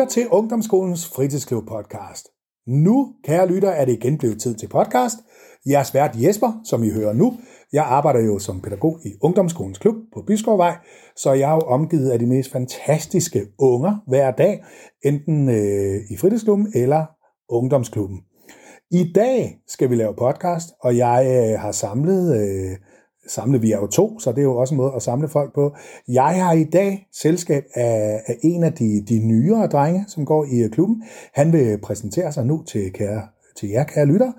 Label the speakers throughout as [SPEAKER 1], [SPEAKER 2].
[SPEAKER 1] Lytter til Ungdomsskolens fritidsklub podcast. Nu, kære lytter, er det igen blevet tid til podcast. Jeres vært Jesper, som I hører nu, jeg arbejder jo som pædagog i Ungdomsskolens klub på Byskovvej, så jeg er jo omgivet af de mest fantastiske unger hver dag, enten øh, i fritidsklubben eller ungdomsklubben. I dag skal vi lave podcast, og jeg øh, har samlet, øh, samlet, vi er jo to, så det er jo også en måde at samle folk på. Jeg har i dag selskab af, af en af de, de nyere drenge, som går i øh, klubben. Han vil præsentere sig nu til, kære, til jer, kære lytter.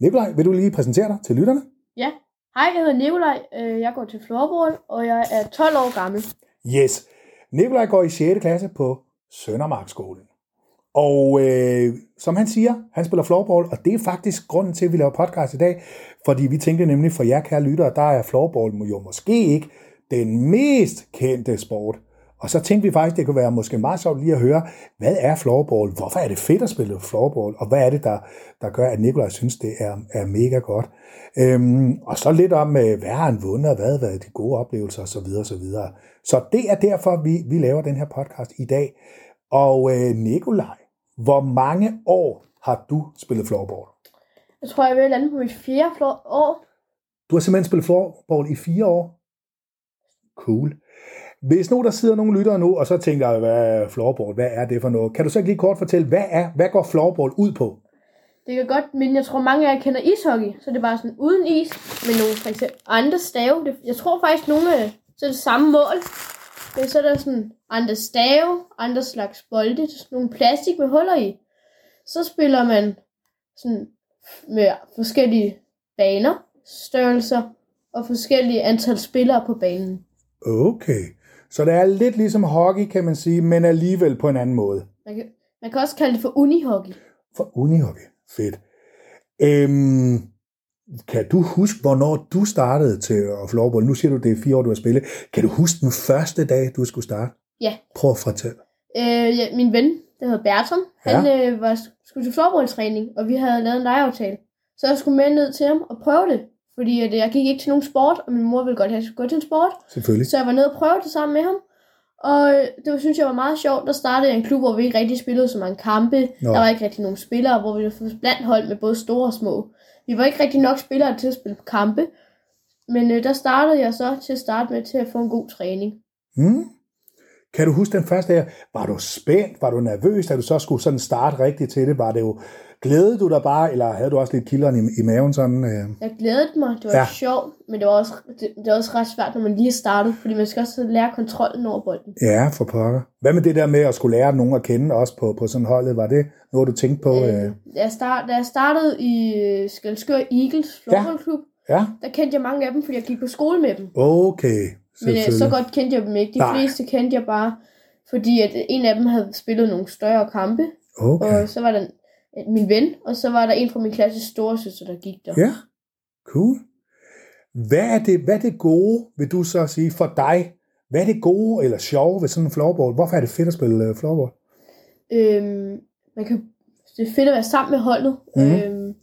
[SPEAKER 1] Nikolaj, vil du lige præsentere dig til lytterne?
[SPEAKER 2] Ja, hej, jeg hedder Nikolaj. Øh, Jeg går til floorball, og jeg er 12 år gammel.
[SPEAKER 1] Yes. Nikolaj går i 6. klasse på Søndermarkskolen. Og øh, som han siger, han spiller floorball, og det er faktisk grunden til, at vi laver podcast i dag, fordi vi tænkte nemlig for jer kære lyttere, der er floorball jo måske ikke den mest kendte sport. Og så tænkte vi faktisk, det kunne være måske meget sjovt lige at høre, hvad er floorball? Hvorfor er det fedt at spille floorball? Og hvad er det, der, der gør, at Nikolaj synes, det er, er mega godt? Øhm, og så lidt om, øh, hvad har han vundet, og hvad har været de gode oplevelser osv. Så, så, videre. så det er derfor, vi, vi laver den her podcast i dag. Og øh, Nikolaj, hvor mange år har du spillet floorball?
[SPEAKER 2] Jeg tror, jeg vil lande på mit fjerde år.
[SPEAKER 1] Du har simpelthen spillet floorball i fire år? Cool. Hvis nu der sidder nogle lyttere nu, og så tænker, hvad er floorball, hvad er det for noget? Kan du så ikke lige kort fortælle, hvad, er, hvad går floorball ud på?
[SPEAKER 2] Det kan godt, men jeg tror mange af jer kender ishockey, så det er bare sådan uden is, med nogle for eksempel andre stave. Det, jeg tror faktisk nogle af så er det samme mål. Men så er der sådan andre stave, andre slags bolde, sådan nogle plastik med huller i. Så spiller man sådan med forskellige baner, størrelser og forskellige antal spillere på banen.
[SPEAKER 1] Okay. Så det er lidt ligesom hockey, kan man sige, men alligevel på en anden måde.
[SPEAKER 2] Man kan, man kan også kalde det for unihockey.
[SPEAKER 1] For unihockey. Fedt. Øhm, kan du huske, hvornår du startede til at floorball? Nu siger du, det er fire år, du har spillet. Kan du huske den første dag, du skulle starte?
[SPEAKER 2] Ja.
[SPEAKER 1] Prøv at fortælle.
[SPEAKER 2] Øh, ja, min ven, der hedder Bertram, han øh, var, skulle til floorballtræning, og vi havde lavet en legeaftale. Så jeg skulle med ned til ham og prøve det. Fordi at, øh, jeg gik ikke til nogen sport, og min mor ville godt have, at jeg skulle gå til en sport.
[SPEAKER 1] Selvfølgelig.
[SPEAKER 2] Så jeg var nede og prøve det sammen med ham. Og øh, det var, synes jeg var meget sjovt. Der startede en klub, hvor vi ikke rigtig spillede så mange kampe.
[SPEAKER 1] Nå.
[SPEAKER 2] Der var ikke rigtig nogen spillere, hvor vi var blandt hold med både store og små. Vi var ikke rigtig nok spillere til at spille kampe. Men øh, der startede jeg så til at starte med til at få en god træning.
[SPEAKER 1] Mm. Kan du huske den første dag? Var du spændt? Var du nervøs, da du så skulle sådan starte rigtigt til det? Var det jo, glædede du dig bare, eller havde du også lidt kilderen i, i maven sådan? Øh?
[SPEAKER 2] Jeg glædede mig. Det var
[SPEAKER 1] Ja.
[SPEAKER 2] ja. sjovt, men det var, også, det, det var også ret svært, når man lige startet. Fordi man skal også lære kontrollen over bolden.
[SPEAKER 1] Ja, for pokker. Hvad med det der med at skulle lære nogen at kende, også på, på sådan holdet? Var det noget, du tænkte på? Øh?
[SPEAKER 2] Øh, jeg start, da jeg startede i øh, Skalskør Eagles floorballklub,
[SPEAKER 1] Ja,
[SPEAKER 2] der kendte jeg mange af dem, fordi jeg gik på skole med dem.
[SPEAKER 1] okay.
[SPEAKER 2] Men øh, så godt kendte jeg dem ikke. De
[SPEAKER 1] Nej.
[SPEAKER 2] Fleste kendte jeg bare, fordi at en af dem havde spillet nogle større kampe.
[SPEAKER 1] Okay.
[SPEAKER 2] Og så var der min ven, og så var der en fra min klasses storesøster, der gik der.
[SPEAKER 1] Ja, cool. Hvad er, det, hvad er det gode, vil du så sige, for dig? Hvad er det gode eller sjove ved sådan en floorball? Hvorfor er det fedt at spille uh, floorball?
[SPEAKER 2] Øhm, man kan, det er fedt at være sammen med holdet. Mm. Øhm,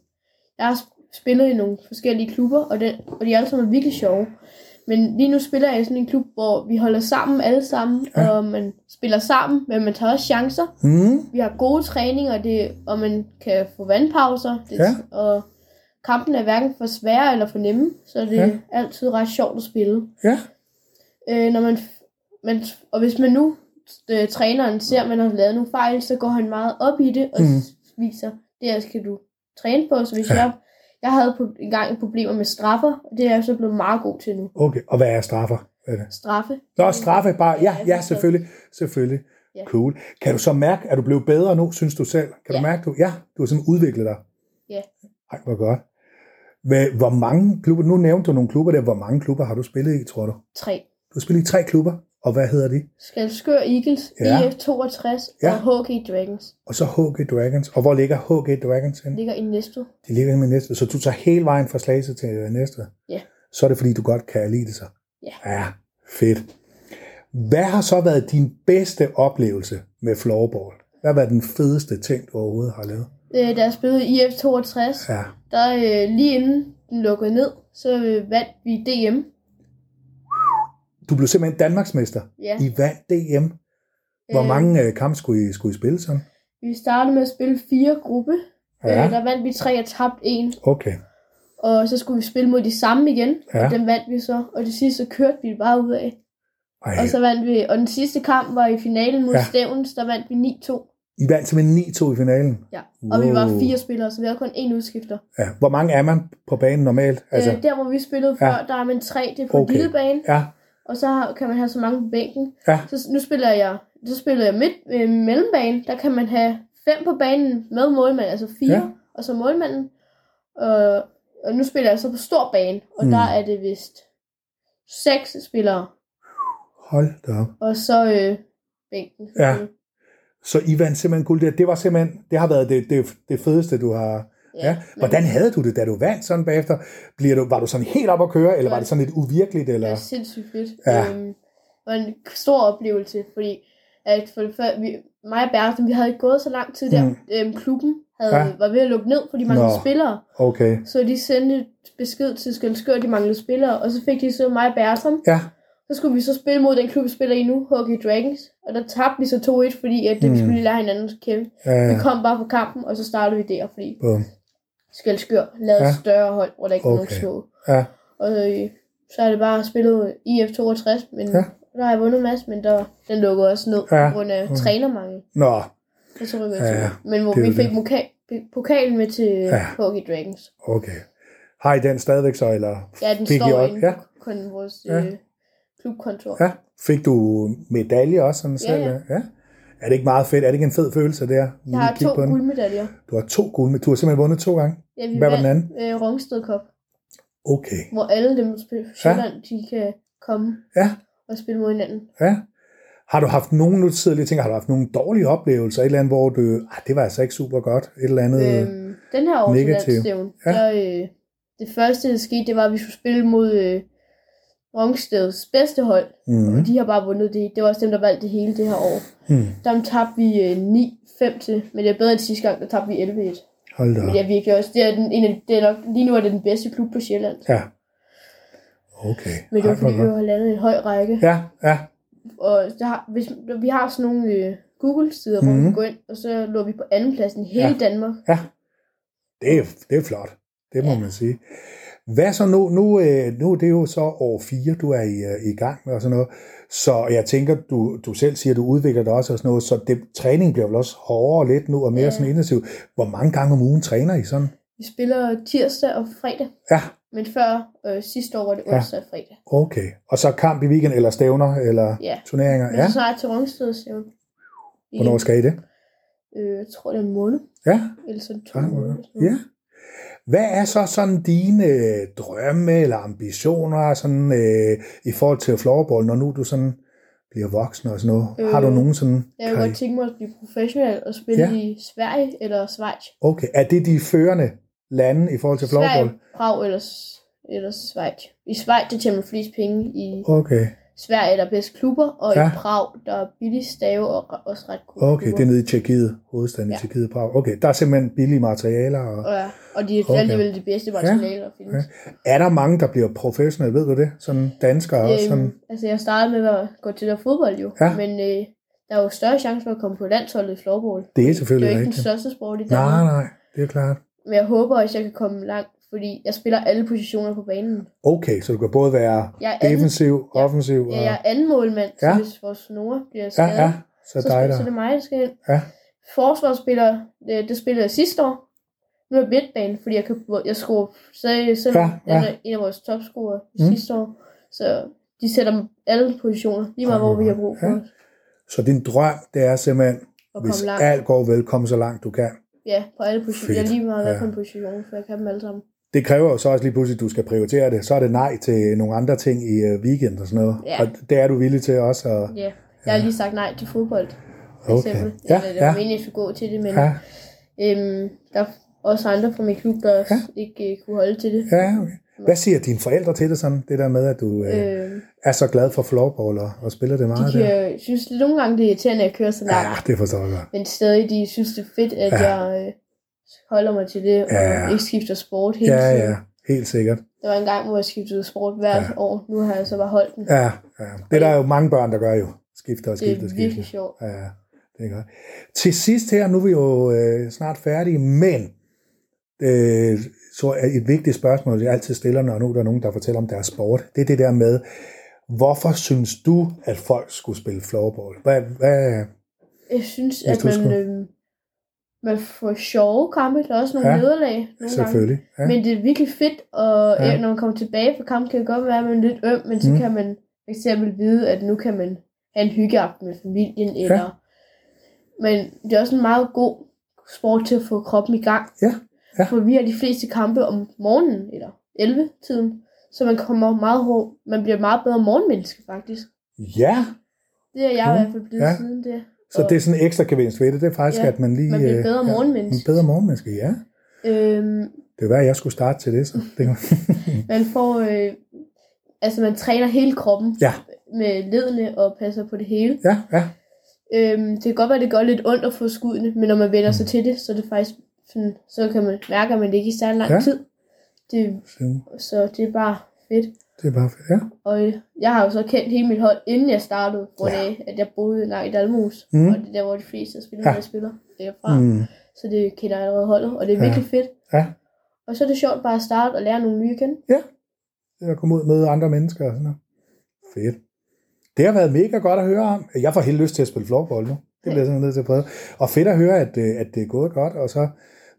[SPEAKER 2] jeg har sp- spillet i nogle forskellige klubber, og, det, og de er alle sammen virkelig sjove. Men lige nu spiller jeg i sådan en klub, hvor vi holder sammen alle sammen,
[SPEAKER 1] Ja.
[SPEAKER 2] og man spiller sammen, men man tager også chancer.
[SPEAKER 1] Mm.
[SPEAKER 2] Vi har gode træninger, det, og man kan få vandpauser. Det,
[SPEAKER 1] Ja.
[SPEAKER 2] Og kampen er hverken for svære eller for nemme, så det
[SPEAKER 1] Ja.
[SPEAKER 2] er altid ret sjovt at spille.
[SPEAKER 1] Ja,
[SPEAKER 2] Øh, når man, man, og hvis man nu, øh, træneren ser, at man har lavet nogle fejl, så går han meget op i det, og mm. viser, det her skal du træne på. Så hvis
[SPEAKER 1] ja.
[SPEAKER 2] jeg, jeg havde engang problemer med straffer, og det er jeg så blevet meget god til nu.
[SPEAKER 1] okay. Og hvad er straffer? Hvad er det?
[SPEAKER 2] Straffe.
[SPEAKER 1] Nå, straffe bare. Ja,
[SPEAKER 2] Ja,
[SPEAKER 1] selvfølgelig. Selvfølgelig.
[SPEAKER 2] Ja.
[SPEAKER 1] Cool. Kan du så mærke, at du blev bedre nu, synes du selv? Kan du
[SPEAKER 2] Ja.
[SPEAKER 1] mærke, du, ja, du har simpelthen udviklet dig?
[SPEAKER 2] Ja.
[SPEAKER 1] Ej, hvor godt. Hvad, hvor mange klubber, nu nævnte du nogle klubber der, hvor mange klubber har du spillet i, tror du?
[SPEAKER 2] Tre.
[SPEAKER 1] Du har spillet i tre klubber, og hvad hedder de?
[SPEAKER 2] Skalskør Eagles,
[SPEAKER 1] Ja.
[SPEAKER 2] ja. EF62
[SPEAKER 1] Ja.
[SPEAKER 2] og HG Dragons.
[SPEAKER 1] Og så HG Dragons. Og hvor ligger HG Dragons henne?
[SPEAKER 2] Ligger i Næstved.
[SPEAKER 1] De ligger med næste. Så du tager hele vejen fra Slagelse til øh, næste.
[SPEAKER 2] Ja.
[SPEAKER 1] Så er det fordi, du godt kan lide det så.
[SPEAKER 2] Ja.
[SPEAKER 1] Ja, fedt. Hvad har så været din bedste oplevelse med floorball? Hvad har været den fedeste ting, du overhovedet har lavet?
[SPEAKER 2] Øh, da jeg spillede i EF62,
[SPEAKER 1] Ja.
[SPEAKER 2] der øh, lige inden den lukkede ned, så øh, vandt vi DM.
[SPEAKER 1] Du blev simpelthen Danmarksmester
[SPEAKER 2] Ja.
[SPEAKER 1] i hvad? DM? Hvor
[SPEAKER 2] Øh.
[SPEAKER 1] mange øh, kampe skulle I, skulle I spille sådan?
[SPEAKER 2] Vi startede med at spille fire gruppe.
[SPEAKER 1] Ja.
[SPEAKER 2] Øh, der vandt vi tre og tabte en.
[SPEAKER 1] Okay.
[SPEAKER 2] Og så skulle vi spille mod de samme igen.
[SPEAKER 1] Ja.
[SPEAKER 2] Og dem vandt vi så. Og det sidste så kørte vi bare ud af.
[SPEAKER 1] Ej,
[SPEAKER 2] Og så vandt vi. Og den sidste kamp var i finalen mod
[SPEAKER 1] Ja.
[SPEAKER 2] Stævns. Der vandt vi 9-2.
[SPEAKER 1] I vandt simpelthen 9-2 i finalen.
[SPEAKER 2] Ja. Og vi var
[SPEAKER 1] Wow.
[SPEAKER 2] fire spillere, så vi havde kun én udskifter.
[SPEAKER 1] Ja. Hvor mange er man på banen normalt?
[SPEAKER 2] Altså,
[SPEAKER 1] Altså,
[SPEAKER 2] øh, der hvor vi spillede før,
[SPEAKER 1] Ja.
[SPEAKER 2] der er man tre. Det er på
[SPEAKER 1] Okay.
[SPEAKER 2] en lille bane.
[SPEAKER 1] ja,
[SPEAKER 2] Og så kan man have så mange på bænken.
[SPEAKER 1] Ja.
[SPEAKER 2] Så nu spiller jeg, så spiller jeg midt øh, mellembane. Der kan man have fem på banen med målmand, altså fire.
[SPEAKER 1] Ja.
[SPEAKER 2] Og så målmanden. Og, og nu spiller jeg så på stor bane. Og
[SPEAKER 1] Mm.
[SPEAKER 2] der er det vist seks spillere.
[SPEAKER 1] hold da op.
[SPEAKER 2] Og så øh, bænken.
[SPEAKER 1] Ja. Så I vandt simpelthen guld der. Det var simpelthen, det har været det, det, det fedeste, du har... Ja. Hvordan havde du det, da du vandt sådan bagefter? Bliver du, var du sådan helt op at køre, eller var det sådan lidt uvirkeligt?
[SPEAKER 2] Det
[SPEAKER 1] Eller?
[SPEAKER 2] er sindssygt fedt.
[SPEAKER 1] Ja.
[SPEAKER 2] Øhm, det var en stor oplevelse, fordi at for det vi, mig og Bertram, vi havde ikke gået så lang tid der.
[SPEAKER 1] Mm.
[SPEAKER 2] Øhm, klubben havde,
[SPEAKER 1] Ja.
[SPEAKER 2] ja. var ved at lukke ned, fordi de manglede
[SPEAKER 1] Nå.
[SPEAKER 2] spillere.
[SPEAKER 1] Okay.
[SPEAKER 2] Så de sendte besked til Skelskør, de manglede spillere, og så fik de så mig og Bertram.
[SPEAKER 1] Ja,
[SPEAKER 2] Så skulle vi så spille mod den klub, vi spiller i nu, Hockey Dragons. Og der tabte vi så 2-1, fordi at,
[SPEAKER 1] mm.
[SPEAKER 2] Vi skulle lige lære hinanden at kende.
[SPEAKER 1] ja,
[SPEAKER 2] Vi kom bare på kampen, og så startede vi der, fordi
[SPEAKER 1] bum.
[SPEAKER 2] Skelskør lavede
[SPEAKER 1] Ja.
[SPEAKER 2] større hold, hvor der ikke var
[SPEAKER 1] Okay.
[SPEAKER 2] nogen små.
[SPEAKER 1] ja,
[SPEAKER 2] Og øh, så er det bare spillet IF 62, men
[SPEAKER 1] Ja.
[SPEAKER 2] der har jeg vundet en masse, men der, den lukkede også ned
[SPEAKER 1] Ja.
[SPEAKER 2] på grund af
[SPEAKER 1] Mm.
[SPEAKER 2] trænermangel.
[SPEAKER 1] nå,
[SPEAKER 2] så rykkede jeg
[SPEAKER 1] Ja.
[SPEAKER 2] Men hvor
[SPEAKER 1] det
[SPEAKER 2] vi fik
[SPEAKER 1] det.
[SPEAKER 2] moka- pokalen med til
[SPEAKER 1] Ja.
[SPEAKER 2] Hockey Dragons.
[SPEAKER 1] okay. Har I den stadigvæk så, eller
[SPEAKER 2] Ja, den
[SPEAKER 1] fik I
[SPEAKER 2] står
[SPEAKER 1] også?
[SPEAKER 2] inde
[SPEAKER 1] Ja,
[SPEAKER 2] kun vores
[SPEAKER 1] Ja.
[SPEAKER 2] øh, klubkontor.
[SPEAKER 1] ja. Fik du medalje også sådan
[SPEAKER 2] Ja,
[SPEAKER 1] selv?
[SPEAKER 2] ja.
[SPEAKER 1] ja. Er det ikke meget fedt? Er det ikke en fed følelse der?
[SPEAKER 2] Jeg har to guldmedaljer.
[SPEAKER 1] Du har to guld, men du har simpelthen vundet to gange?
[SPEAKER 2] Ja, vi
[SPEAKER 1] Hvad var den
[SPEAKER 2] vandt øh, Rungsted Cup,
[SPEAKER 1] Okay.
[SPEAKER 2] hvor alle dem, på Sjælland, de kan komme
[SPEAKER 1] Ja,
[SPEAKER 2] og spille mod hinanden.
[SPEAKER 1] ja. Har du haft nogen, nu sidder lige tænker, har du haft nogle dårlige oplevelser, et eller andet, hvor du, ah, det var altså ikke super godt, et eller andet? Øh,
[SPEAKER 2] Øhm, den her år til
[SPEAKER 1] negativ. Ja.
[SPEAKER 2] der, øh, det første, der skete, det var, at vi skulle spille mod øh, Rungsteds bedste hold.
[SPEAKER 1] mm,
[SPEAKER 2] Og de har bare vundet det. Det var også dem, der valgte det hele det her år.
[SPEAKER 1] mm,
[SPEAKER 2] Der tabte vi øh, 9-5 til, men det er bedre end sidste gang, der tabte vi 11-1.
[SPEAKER 1] hold da
[SPEAKER 2] Men er virkelig også, det er, den, en af, det er nok, lige nu er det den bedste klub på Sjælland.
[SPEAKER 1] Ja. Okay.
[SPEAKER 2] Men det var fordi, vi
[SPEAKER 1] godt.
[SPEAKER 2] har landet en høj række.
[SPEAKER 1] Ja, ja,
[SPEAKER 2] Og der har, hvis, vi har sådan nogle øh, Google-sider, hvor
[SPEAKER 1] Mhm.
[SPEAKER 2] vi går ind, og så lå vi på andenpladsen i hele
[SPEAKER 1] Ja.
[SPEAKER 2] ja. Danmark.
[SPEAKER 1] ja. Det er, det er flot. Det må
[SPEAKER 2] Ja.
[SPEAKER 1] man sige. Hvad så nu? Nu, øh, nu er det jo så år fire, du er i, øh, i gang med og sådan noget. Så jeg tænker, du, du selv siger, du udvikler dig også og sådan noget, så det, træning bliver vel også hårdere lidt nu og mere
[SPEAKER 2] Ja.
[SPEAKER 1] sådan intensiv. Hvor mange gange om ugen træner I sådan?
[SPEAKER 2] Vi spiller tirsdag og fredag.
[SPEAKER 1] Ja,
[SPEAKER 2] Men før øh, sidste år var det
[SPEAKER 1] Ja.
[SPEAKER 2] onsdag og fredag.
[SPEAKER 1] okay. Og så kamp i weekend, eller stævner, eller
[SPEAKER 2] Ja.
[SPEAKER 1] turneringer?
[SPEAKER 2] Men
[SPEAKER 1] Ja.
[SPEAKER 2] så snart til Rungsted Stævn.
[SPEAKER 1] Hvornår skal I det?
[SPEAKER 2] Øh, jeg tror, det er en måned.
[SPEAKER 1] Ja,
[SPEAKER 2] Eller sådan to
[SPEAKER 1] Ja,
[SPEAKER 2] måneder.
[SPEAKER 1] Ja. Hvad er så sådan dine øh, drømme eller ambitioner sådan, øh, i forhold til floorball, når nu du sådan bliver voksen og sådan noget? Øh, har du
[SPEAKER 2] Øh,
[SPEAKER 1] nogen sådan...
[SPEAKER 2] Jeg kunne godt tænke mig at blive professionel og spille
[SPEAKER 1] Ja.
[SPEAKER 2] ja. i Sverige eller Schweiz.
[SPEAKER 1] Okay, er det de førende lande i forhold til floorball?
[SPEAKER 2] Sverige, Prag eller, eller Schweiz. I Schweiz, der tjener man flest penge. I
[SPEAKER 1] Okay,
[SPEAKER 2] Sverige er der bedst klubber, og
[SPEAKER 1] Ja.
[SPEAKER 2] i Prag, der er billig stave og også ret gode
[SPEAKER 1] okay,
[SPEAKER 2] klubber.
[SPEAKER 1] det er nede i Tjekkiet, hovedstaden i
[SPEAKER 2] Ja.
[SPEAKER 1] Tjekkiet, Prag. Okay, der er simpelthen billige materialer. Og...
[SPEAKER 2] Ja, og de er
[SPEAKER 1] Okay.
[SPEAKER 2] alligevel de bedste materialer, der findes.
[SPEAKER 1] Er der mange, der bliver professionelle, ved du det? Sådan danskere også? Sådan...
[SPEAKER 2] Øhm, altså, jeg startede med at gå til der fodbold jo,
[SPEAKER 1] Ja.
[SPEAKER 2] men øh, der er jo større chance for at komme på landsholdet i floorball.
[SPEAKER 1] Det er
[SPEAKER 2] Det
[SPEAKER 1] selvfølgelig
[SPEAKER 2] er jo ikke den
[SPEAKER 1] rigtigt.
[SPEAKER 2] største sport i Danmark.
[SPEAKER 1] Nej, nej, det er klart.
[SPEAKER 2] Men jeg håber også, at jeg kan komme langt, fordi jeg spiller alle positioner på banen.
[SPEAKER 1] Okay, så du kan både være
[SPEAKER 2] er anden,
[SPEAKER 1] defensiv,
[SPEAKER 2] Ja.
[SPEAKER 1] offensiv
[SPEAKER 2] ja,
[SPEAKER 1] og...
[SPEAKER 2] jeg er anden målmand, så
[SPEAKER 1] Ja.
[SPEAKER 2] hvis vores Nora bliver
[SPEAKER 1] Ja,
[SPEAKER 2] skadet,
[SPEAKER 1] ja, så
[SPEAKER 2] så,
[SPEAKER 1] dig der.
[SPEAKER 2] så er det mig, der skal ind.
[SPEAKER 1] Ja.
[SPEAKER 2] Forsvarsspiller, det, det spillede jeg sidste år. Nu er jeg midtbane, fordi jeg, kan, jeg scorer, så selv
[SPEAKER 1] Ja,
[SPEAKER 2] ja,
[SPEAKER 1] ja.
[SPEAKER 2] ja. en af vores topscorer
[SPEAKER 1] Mm.
[SPEAKER 2] sidste år. Så de sætter alle positioner, lige meget hvor vi har brug for
[SPEAKER 1] Ja.
[SPEAKER 2] ja.
[SPEAKER 1] Så din drøm, det er simpelthen,
[SPEAKER 2] at
[SPEAKER 1] hvis
[SPEAKER 2] langt.
[SPEAKER 1] alt går vel, komme så langt du kan.
[SPEAKER 2] Ja, på alle positioner. Jeg er lige meget
[SPEAKER 1] Ja.
[SPEAKER 2] for en position, for jeg kan dem alle sammen.
[SPEAKER 1] Det kræver jo så også lige pludselig, at du skal prioritere det. Så er det nej til nogle andre ting i uh, weekend og sådan noget.
[SPEAKER 2] Ja.
[SPEAKER 1] Og det er du villig til også. Og,
[SPEAKER 2] Ja, jeg har lige sagt nej til fodbold. For
[SPEAKER 1] Okay.
[SPEAKER 2] eksempel.
[SPEAKER 1] Ja,
[SPEAKER 2] Eller, det var
[SPEAKER 1] ja.
[SPEAKER 2] meningen, at jeg skulle gå til det, men
[SPEAKER 1] ja,
[SPEAKER 2] øhm, der er også andre fra min klub, der
[SPEAKER 1] Ja.
[SPEAKER 2] ikke øh, kunne holde til det.
[SPEAKER 1] ja, okay. Hvad siger dine forældre til det sådan? Det der med, at du øh,
[SPEAKER 2] Øh,
[SPEAKER 1] er så glad for floorball og, og spiller det
[SPEAKER 2] de
[SPEAKER 1] meget der?
[SPEAKER 2] kan, synes lidt nogle gange, det er irriterende, at jeg kører så langt.
[SPEAKER 1] Ja, det forstår jeg godt.
[SPEAKER 2] Men stadig, de synes det er fedt, at
[SPEAKER 1] ja.
[SPEAKER 2] jeg øh, holder mig til det, og
[SPEAKER 1] Ja.
[SPEAKER 2] ikke skifter sport hele
[SPEAKER 1] Ja,
[SPEAKER 2] tiden.
[SPEAKER 1] ja, helt sikkert.
[SPEAKER 2] Der var en gang, hvor jeg skiftede sport hvert
[SPEAKER 1] Ja.
[SPEAKER 2] år. Nu har jeg så bare holdt den.
[SPEAKER 1] Ja, ja. Det er der jo mange børn, der gør jo. skifter og
[SPEAKER 2] Det
[SPEAKER 1] skifter
[SPEAKER 2] er
[SPEAKER 1] og skifter.
[SPEAKER 2] virkelig sjovt.
[SPEAKER 1] Ja, det er godt. Til sidst her, nu er vi jo øh, snart færdige, men øh, så er et vigtigt spørgsmål, jeg altid stiller, når nu der er nogen, der fortæller om deres sport, det er det der med, hvorfor synes du, at folk skulle spille floorball? Hvad, hvad,
[SPEAKER 2] Jeg synes, at man,
[SPEAKER 1] skulle-
[SPEAKER 2] øh, man får sjove kampe. Der er også nogle
[SPEAKER 1] Ja,
[SPEAKER 2] ja, nederlag nogle gange.
[SPEAKER 1] selvfølgelig. Ja.
[SPEAKER 2] Men det er virkelig fedt, og
[SPEAKER 1] Ja.
[SPEAKER 2] ja. når man kommer tilbage fra kampen, kan det godt være, at man er lidt øm, men så
[SPEAKER 1] Mm.
[SPEAKER 2] kan man for eksempel vide, at nu kan man have en hyggeaften med familien, eller... Men det er også en meget god sport til at få kroppen i gang.
[SPEAKER 1] Ja, ja.
[SPEAKER 2] For vi har de fleste kampe om morgenen, eller 11-tiden, så man kommer meget hurtigt, man bliver meget bedre morgenmenneske, faktisk.
[SPEAKER 1] ja,
[SPEAKER 2] Det er jeg
[SPEAKER 1] Cool.
[SPEAKER 2] i hvert fald blevet
[SPEAKER 1] Ja.
[SPEAKER 2] ja. siden det.
[SPEAKER 1] Så
[SPEAKER 2] Og
[SPEAKER 1] det er sådan en ekstra gevinst ved det, det er faktisk,
[SPEAKER 2] Ja,
[SPEAKER 1] at man lige...
[SPEAKER 2] man bliver
[SPEAKER 1] øh,
[SPEAKER 2] bedre
[SPEAKER 1] ja,
[SPEAKER 2] morgenmenneske.
[SPEAKER 1] En bedre morgenmenneske, ja.
[SPEAKER 2] Øhm,
[SPEAKER 1] Det er værd, at jeg skulle starte til det, så. Det kan...
[SPEAKER 2] man får, øh, altså man træner hele kroppen
[SPEAKER 1] ja,
[SPEAKER 2] med ledene og passer på det hele.
[SPEAKER 1] ja, ja.
[SPEAKER 2] Øhm, det kan godt være, det gør lidt ondt at få skuddene, men når man vender
[SPEAKER 1] Mm.
[SPEAKER 2] sig til det, så er det faktisk sådan, så kan man mærke, at man ikke i særlig lang
[SPEAKER 1] Ja.
[SPEAKER 2] tid. Det,
[SPEAKER 1] så
[SPEAKER 2] det er bare fedt.
[SPEAKER 1] Det er bare fedt, ja.
[SPEAKER 2] Og jeg har jo så kendt hele mit hold, inden jeg startede, hvor
[SPEAKER 1] Ja.
[SPEAKER 2] ja. at jeg boede engang i Dalmus.
[SPEAKER 1] Mm.
[SPEAKER 2] Og det er der, hvor de fleste af spillerne
[SPEAKER 1] Ja.
[SPEAKER 2] ja. spiller derfra. Mm. Så det kender jeg allerede holdet, og det er
[SPEAKER 1] Ja.
[SPEAKER 2] virkelig fedt.
[SPEAKER 1] ja.
[SPEAKER 2] Og så er det sjovt bare at starte og lære nogle nye igen.
[SPEAKER 1] Det at komme ud og møde andre mennesker og sådan noget. Fedt. Det har været mega godt at høre om. Jeg får helt lyst til at spille floorball nu. Det bliver jeg sådan nødt til at prøve. Og fedt at høre, at, øh, at det er gået godt. Og så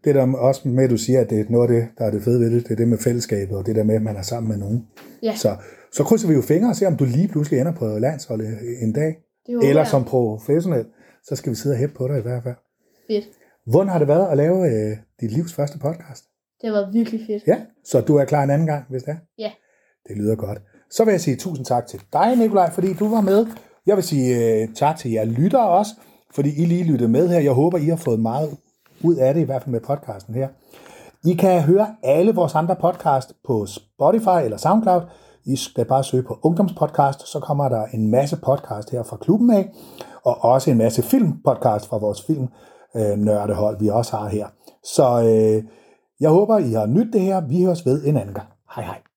[SPEAKER 1] det der også med, at du siger, at det er noget af det, der er det fede ved det, det er det med fællesskabet, og det der med, at man er sammen med nogen.
[SPEAKER 2] Ja.
[SPEAKER 1] Så, så krydser vi jo fingre og ser, om du lige pludselig ender på landsholdet en dag. Eller som professionel. Så skal vi sidde og hæppe på dig i hvert fald.
[SPEAKER 2] Fedt.
[SPEAKER 1] Hvordan har det været at lave øh, dit livs første podcast?
[SPEAKER 2] Det været virkelig fedt.
[SPEAKER 1] Ja, så du er klar en anden gang, hvis det er?
[SPEAKER 2] Ja.
[SPEAKER 1] Det lyder godt. Så vil jeg sige tusind tak til dig, Nikolaj, fordi du var med. Jeg vil sige uh, tak til jer lyttere også, fordi I lige lyttede med her. Jeg håber, I har fået meget ud af det, i hvert fald med podcasten her. I kan høre alle vores andre podcast på Spotify eller SoundCloud. I skal bare søge på ungdomspodcast, så kommer der en masse podcast her fra klubben af, og også en masse filmpodcast fra vores film øh, nørdehold, vi også har her. Så øh, jeg håber, I har nydt det her. Vi høres ved en anden gang. Hej hej.